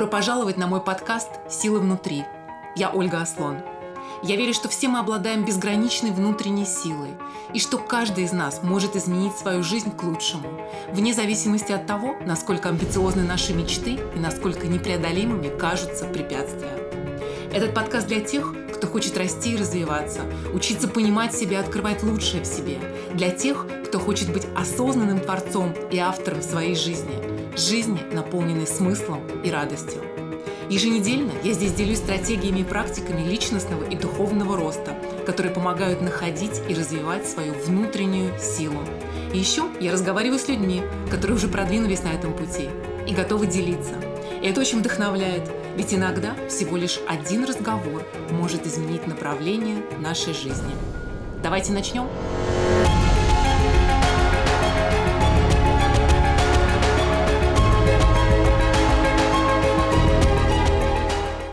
Добро пожаловать на мой подкаст «Сила внутри». Я Ольга Аслон. Я верю, что все мы обладаем безграничной внутренней силой, и что каждый из нас может изменить свою жизнь к лучшему, вне зависимости от того, насколько амбициозны наши мечты и насколько непреодолимыми кажутся препятствия. Этот подкаст для тех, кто хочет расти и развиваться, учиться понимать себя, открывать лучшее в себе, для тех, кто хочет быть осознанным творцом и автором своей жизни, жизни, наполненной смыслом и радостью. Еженедельно я здесь делюсь стратегиями и практиками личностного и духовного роста, которые помогают находить и развивать свою внутреннюю силу. И еще я разговариваю с людьми, которые уже продвинулись на этом пути и готовы делиться. И это очень вдохновляет, ведь иногда всего лишь один разговор может изменить направление нашей жизни. Давайте начнем.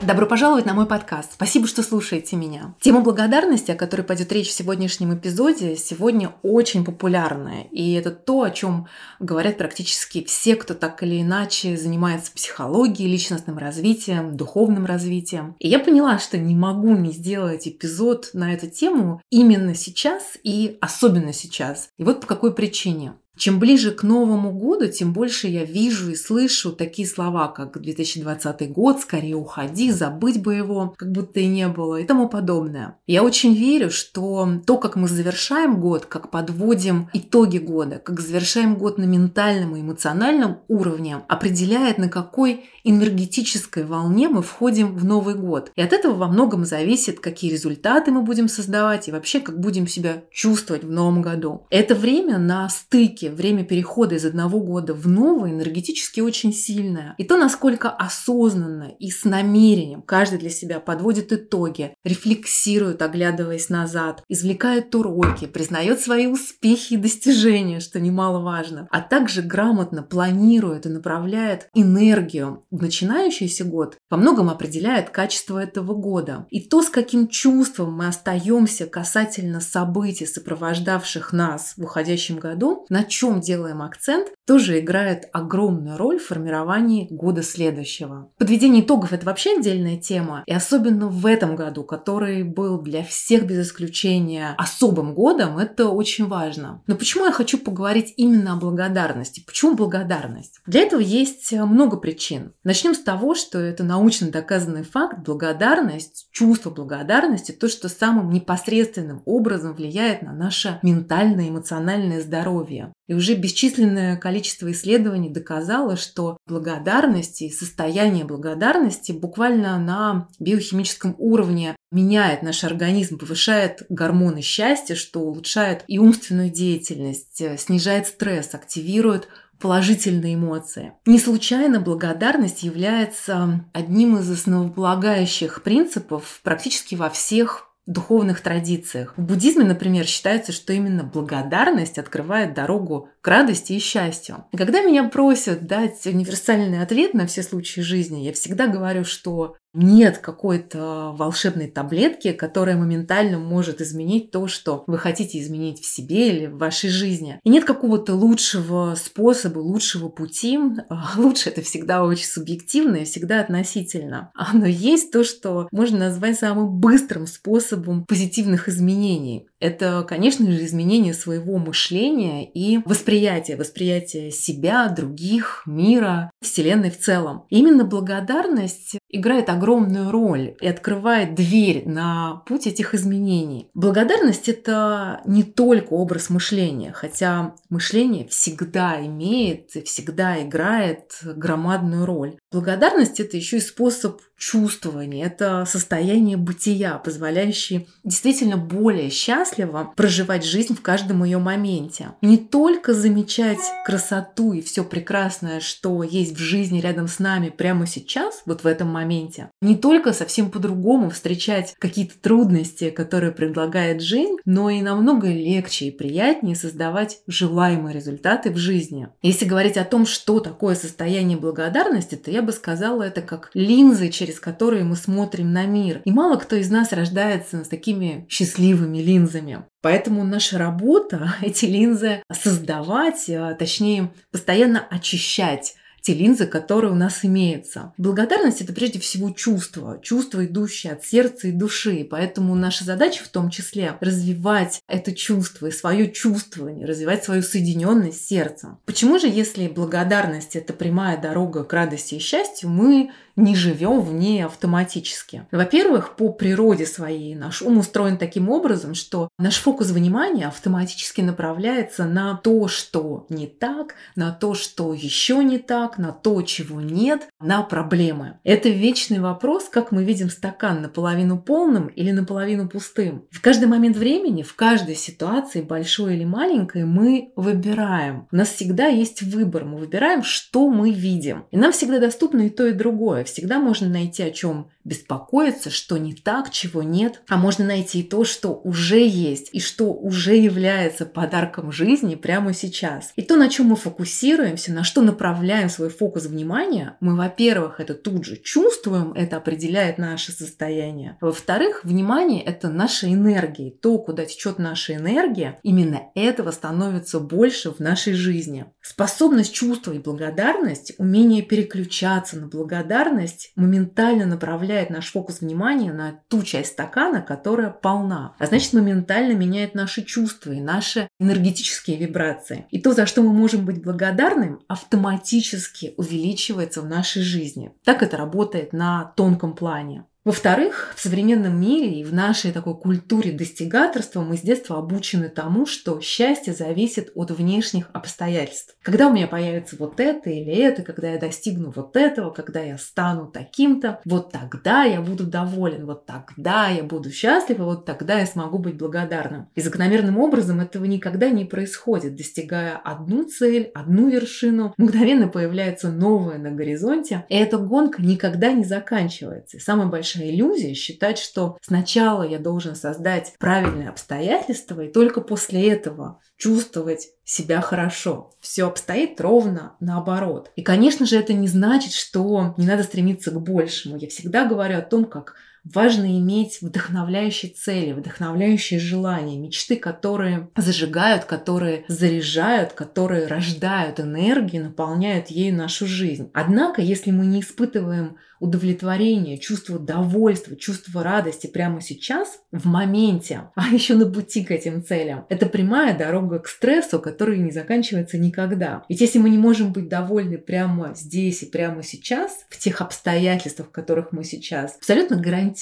Добро пожаловать на мой подкаст. Спасибо, что слушаете меня. Тема благодарности, о которой пойдет речь в сегодняшнем эпизоде, сегодня очень популярная. И это то, о чем говорят практически все, кто так или иначе занимается психологией, личностным развитием, духовным развитием. И я поняла, что не могу не сделать эпизод на эту тему именно сейчас и особенно сейчас. И вот по какой причине. Чем ближе к Новому году, тем больше я вижу и слышу такие слова, как 2020 год, скорее уходи, забыть бы его, как будто и не было и тому подобное. Я очень верю, что то, как мы завершаем год, как подводим итоги года, как завершаем год на ментальном и эмоциональном уровне, определяет, на какой энергетической волне мы входим в Новый год. И от этого во многом зависит, какие результаты мы будем создавать и вообще, как будем себя чувствовать в Новом году. Это время на стыке время перехода из одного года в новый энергетически очень сильное. И то, насколько осознанно и с намерением каждый для себя подводит итоги, рефлексирует, оглядываясь назад, извлекает уроки, признает свои успехи и достижения, что немаловажно, а также грамотно планирует и направляет энергию в начинающийся год, во многом определяет качество этого года. И то, с каким чувством мы остаемся касательно событий, сопровождавших нас в уходящем году, на чем делаем акцент, тоже играет огромную роль в формировании года следующего. Подведение итогов – это вообще отдельная тема, и особенно в этом году, который был для всех без исключения особым годом, это очень важно. Но почему я хочу поговорить именно о благодарности? Почему благодарность? Для этого есть много причин. Начнем с того, что это научно доказанный факт. Благодарность, чувство благодарности, то, что самым непосредственным образом влияет на наше ментальное, эмоциональное здоровье. И уже бесчисленное количество исследований доказало, что благодарность и состояние благодарности буквально на биохимическом уровне меняет наш организм, повышает гормоны счастья, что улучшает и умственную деятельность, э, снижает стресс, активирует положительные эмоции. Не случайно благодарность является одним из основополагающих принципов практически во всех духовных традициях. В буддизме, например, считается, что именно благодарность открывает дорогу к радости и счастью. Когда меня просят дать универсальный ответ на все случаи жизни, я всегда говорю, что нет какой-то волшебной таблетки, которая моментально может изменить то, что вы хотите изменить в себе или в вашей жизни. И нет какого-то лучшего способа, лучшего пути. Лучше это всегда очень субъективно и всегда относительно. Но есть то, что можно назвать самым быстрым способом позитивных изменений. Это, конечно же, изменение своего мышления и восприятия, восприятия себя, других, мира, Вселенной в целом. Именно благодарность играет огромную роль и открывает дверь на путь этих изменений. Благодарность – это не только образ мышления, хотя мышление всегда имеет и всегда играет громадную роль. Благодарность – это еще и способ чувствования, это состояние бытия, позволяющее действительно более счастливо проживать жизнь в каждом ее моменте. Не только замечать красоту и все прекрасное, что есть в жизни рядом с нами прямо сейчас, вот в этом моменте, не только совсем по-другому встречать какие-то трудности, которые предлагает жизнь, но и намного легче и приятнее создавать желаемые результаты в жизни. Если говорить о том, что такое состояние благодарности, то я бы сказала, это как линзы, через которые мы смотрим на мир. И мало кто из нас рождается с такими счастливыми линзами. Поэтому наша работа эти линзы создавать, а, точнее, постоянно очищать те линзы, которые у нас имеются. Благодарность – это прежде всего чувство, чувство, идущее от сердца и души. Поэтому наша задача в том числе развивать это чувство и свое чувствование, развивать свою соединенность с сердцем. Почему же, если благодарность – это прямая дорога к радости и счастью, мы не живем в ней автоматически. Во-первых, по природе своей наш ум устроен таким образом, что наш фокус внимания автоматически направляется на то, что не так, на то, что еще не так, на то, чего нет, на проблемы. Это вечный вопрос, как мы видим стакан наполовину полным или наполовину пустым. В каждый момент времени, в каждой ситуации, большой или маленькой, мы выбираем. У нас всегда есть выбор. Мы выбираем, что мы видим. И нам всегда доступно и то, и другое всегда можно найти о чем беспокоиться, что не так, чего нет, а можно найти и то, что уже есть, и что уже является подарком жизни прямо сейчас. И то, на чем мы фокусируемся, на что направляем свой фокус внимания, мы, во-первых, это тут же чувствуем, это определяет наше состояние. Во-вторых, внимание – это наша энергия. То, куда течет наша энергия, именно этого становится больше в нашей жизни. Способность чувствовать благодарность, умение переключаться на благодарность моментально направляет наш фокус внимания на ту часть стакана, которая полна. А значит, моментально меняет наши чувства и наши энергетические вибрации. И то, за что мы можем быть благодарны, автоматически увеличивается в нашей жизни. Так это работает на тонком плане. Во-вторых, в современном мире и в нашей такой культуре достигаторства мы с детства обучены тому, что счастье зависит от внешних обстоятельств. Когда у меня появится вот это или это, когда я достигну вот этого, когда я стану таким-то, вот тогда я буду доволен, вот тогда я буду счастлив, и вот тогда я смогу быть благодарным. И закономерным образом этого никогда не происходит. Достигая одну цель, одну вершину, мгновенно появляется новое на горизонте, и эта гонка никогда не заканчивается. И самая большая большая иллюзия считать, что сначала я должен создать правильные обстоятельства, и только после этого чувствовать себя хорошо. Все обстоит ровно наоборот. И, конечно же, это не значит, что не надо стремиться к большему. Я всегда говорю о том, как Важно иметь вдохновляющие цели, вдохновляющие желания, мечты, которые зажигают, которые заряжают, которые рождают энергию, наполняют ею нашу жизнь. Однако, если мы не испытываем удовлетворение, чувство довольства, чувство радости прямо сейчас, в моменте, а еще на пути к этим целям. Это прямая дорога к стрессу, который не заканчивается никогда. Ведь если мы не можем быть довольны прямо здесь и прямо сейчас, в тех обстоятельствах, в которых мы сейчас, абсолютно гарантированно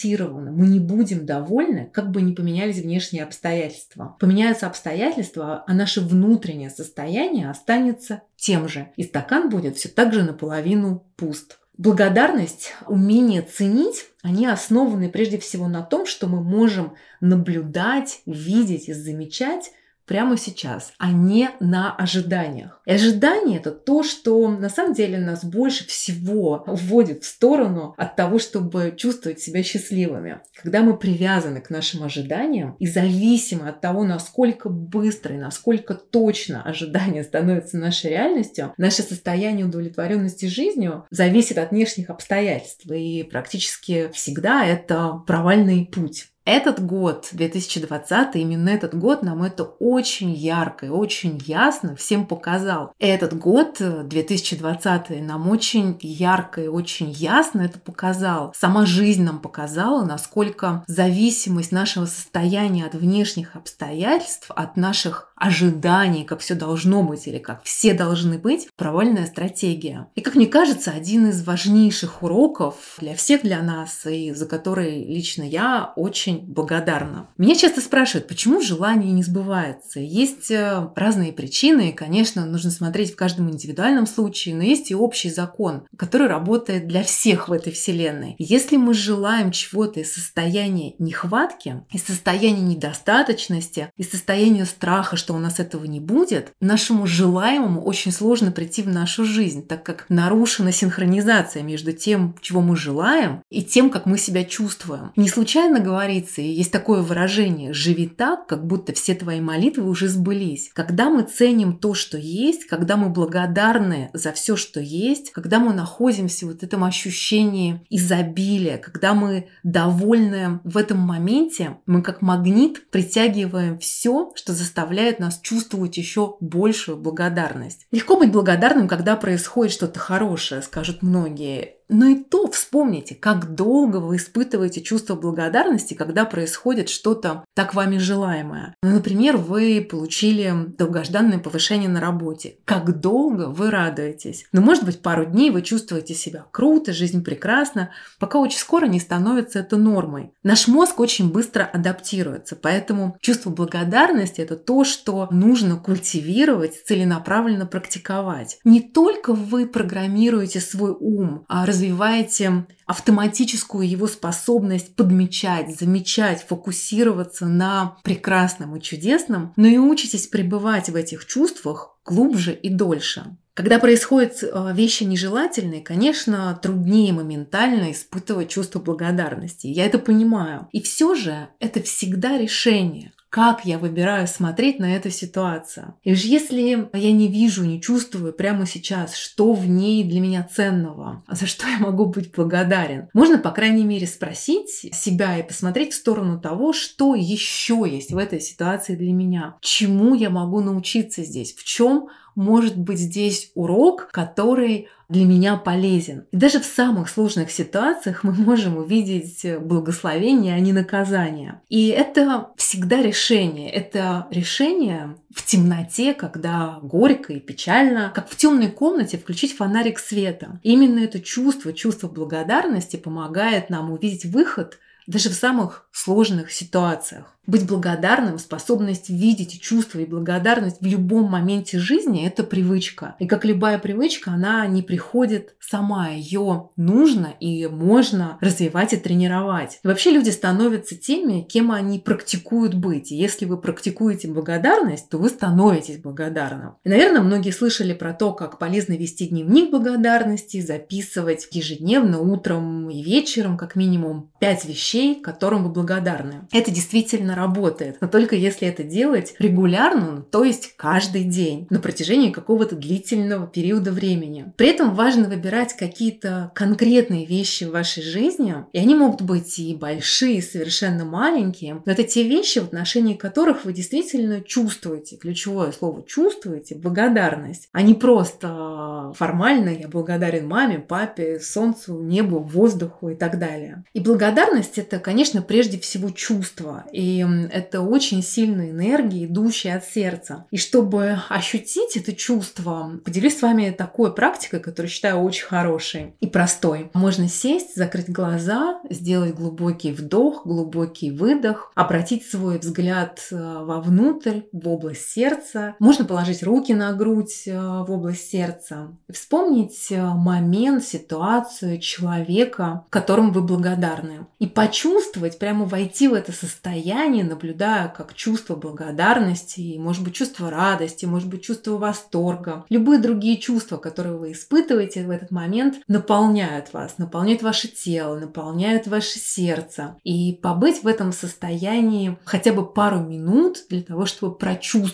мы не будем довольны, как бы ни поменялись внешние обстоятельства. Поменяются обстоятельства, а наше внутреннее состояние останется тем же. И стакан будет все так же наполовину пуст. Благодарность, умение ценить, они основаны прежде всего на том, что мы можем наблюдать, видеть и замечать прямо сейчас, а не на ожиданиях. И ожидание это то, что на самом деле нас больше всего уводит в сторону от того, чтобы чувствовать себя счастливыми. Когда мы привязаны к нашим ожиданиям и зависимы от того, насколько быстро и насколько точно ожидание становится нашей реальностью, наше состояние удовлетворенности жизнью зависит от внешних обстоятельств. И практически всегда это провальный путь. Этот год, 2020, именно этот год нам это очень ярко и очень ясно всем показал. Этот год, 2020, нам очень ярко и очень ясно это показал. Сама жизнь нам показала, насколько зависимость нашего состояния от внешних обстоятельств, от наших ожиданий, как все должно быть или как все должны быть, провальная стратегия. И, как мне кажется, один из важнейших уроков для всех, для нас, и за который лично я очень благодарна. Меня часто спрашивают, почему желание не сбывается. Есть э, разные причины, и, конечно, нужно смотреть в каждом индивидуальном случае, но есть и общий закон, который работает для всех в этой вселенной. Если мы желаем чего-то из состояния нехватки, из состояния недостаточности, из состояния страха, что у нас этого не будет, нашему желаемому очень сложно прийти в нашу жизнь, так как нарушена синхронизация между тем, чего мы желаем, и тем, как мы себя чувствуем. Не случайно говорится, и есть такое выражение «живи так, как будто все твои молитвы уже сбылись». Когда мы ценим то, что есть, когда мы благодарны за все, что есть, когда мы находимся вот в этом ощущении изобилия, когда мы довольны в этом моменте, мы как магнит притягиваем все, что заставляет заставляет нас чувствовать еще большую благодарность. Легко быть благодарным, когда происходит что-то хорошее, скажут многие. Но и то вспомните, как долго вы испытываете чувство благодарности, когда происходит что-то так вами желаемое. Ну, например, вы получили долгожданное повышение на работе. Как долго вы радуетесь? Ну, может быть, пару дней вы чувствуете себя круто, жизнь прекрасна, пока очень скоро не становится это нормой. Наш мозг очень быстро адаптируется, поэтому чувство благодарности – это то, что нужно культивировать, целенаправленно практиковать. Не только вы программируете свой ум, а развиваете автоматическую его способность подмечать, замечать, фокусироваться на прекрасном и чудесном, но и учитесь пребывать в этих чувствах глубже и дольше. Когда происходят э, вещи нежелательные, конечно, труднее моментально испытывать чувство благодарности. Я это понимаю. И все же это всегда решение как я выбираю смотреть на эту ситуацию. И уж если я не вижу, не чувствую прямо сейчас, что в ней для меня ценного, за что я могу быть благодарен, можно, по крайней мере, спросить себя и посмотреть в сторону того, что еще есть в этой ситуации для меня, чему я могу научиться здесь, в чем может быть здесь урок, который для меня полезен. И даже в самых сложных ситуациях мы можем увидеть благословение, а не наказание. И это всегда решение. Это решение в темноте, когда горько и печально, как в темной комнате включить фонарик света. И именно это чувство, чувство благодарности помогает нам увидеть выход даже в самых сложных ситуациях. Быть благодарным, способность видеть, чувствовать благодарность в любом моменте жизни – это привычка. И как любая привычка, она не приходит сама. Ее нужно и можно развивать и тренировать. И вообще люди становятся теми, кем они практикуют быть. И если вы практикуете благодарность, то вы становитесь благодарным. И, наверное, многие слышали про то, как полезно вести дневник благодарности, записывать ежедневно, утром и вечером, как минимум, пять вещей, которым вы благодарны. Это действительно работает, но только если это делать регулярно, ну, то есть каждый день, на протяжении какого-то длительного периода времени. При этом важно выбирать какие-то конкретные вещи в вашей жизни, и они могут быть и большие, и совершенно маленькие, но это те вещи, в отношении которых вы действительно чувствуете, ключевое слово чувствуете, благодарность, а не просто формально я благодарен маме, папе, солнцу, небу, воздуху и так далее. И благодарность это, конечно, прежде всего чувство. И это очень сильная энергия, идущая от сердца. И чтобы ощутить это чувство, поделюсь с вами такой практикой, которую считаю очень хорошей и простой. Можно сесть, закрыть глаза, сделать глубокий вдох, глубокий выдох, обратить свой взгляд э, вовнутрь, в область сердца. Можно положить руки на грудь э, в область сердца. Вспомнить э, момент, ситуацию, человека, которому вы благодарны. И почувствовать, прямо войти в это состояние, наблюдая как чувство благодарности, и, может быть, чувство радости, может быть, чувство восторга. Любые другие чувства, которые вы испытываете в этот момент, наполняют вас, наполняют ваше тело, наполняют ваше сердце. И побыть в этом состоянии хотя бы пару минут для того, чтобы прочувствовать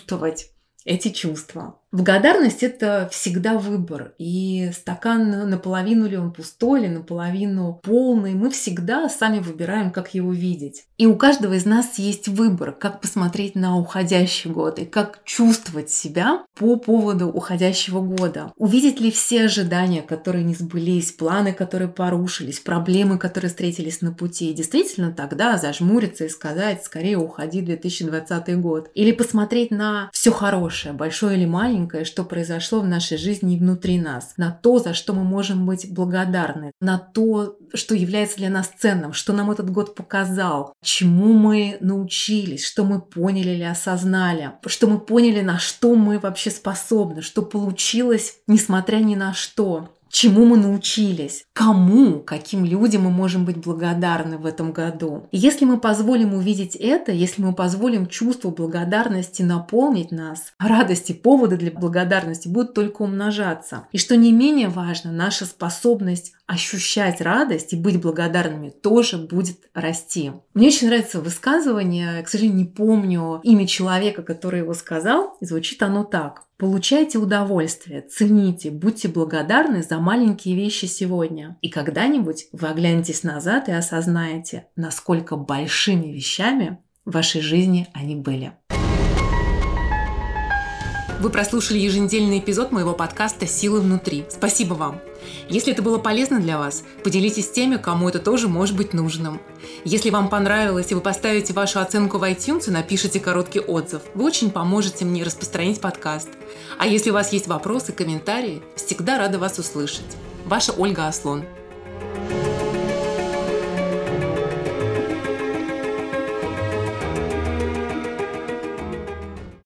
эти чувства. Благодарность – это всегда выбор. И стакан наполовину ли он пустой, или наполовину полный, мы всегда сами выбираем, как его видеть. И у каждого из нас есть выбор, как посмотреть на уходящий год и как чувствовать себя по поводу уходящего года. Увидеть ли все ожидания, которые не сбылись, планы, которые порушились, проблемы, которые встретились на пути. И действительно тогда зажмуриться и сказать «скорее уходи 2020 год». Или посмотреть на все хорошее, большое или маленькое, маленькое, что произошло в нашей жизни и внутри нас, на то, за что мы можем быть благодарны, на то, что является для нас ценным, что нам этот год показал, чему мы научились, что мы поняли или осознали, что мы поняли, на что мы вообще способны, что получилось, несмотря ни на что чему мы научились, кому, каким людям мы можем быть благодарны в этом году. И если мы позволим увидеть это, если мы позволим чувству благодарности наполнить нас, радости, поводы для благодарности будут только умножаться. И что не менее важно, наша способность ощущать радость и быть благодарными тоже будет расти. Мне очень нравится высказывание, я, к сожалению, не помню имя человека, который его сказал, и звучит оно так. Получайте удовольствие, цените, будьте благодарны за маленькие вещи сегодня. И когда-нибудь вы оглянетесь назад и осознаете, насколько большими вещами в вашей жизни они были. Вы прослушали еженедельный эпизод моего подкаста «Силы внутри». Спасибо вам. Если это было полезно для вас, поделитесь с теми, кому это тоже может быть нужным. Если вам понравилось и вы поставите вашу оценку в iTunes и напишите короткий отзыв, вы очень поможете мне распространить подкаст. А если у вас есть вопросы, комментарии, всегда рада вас услышать. Ваша Ольга Аслон.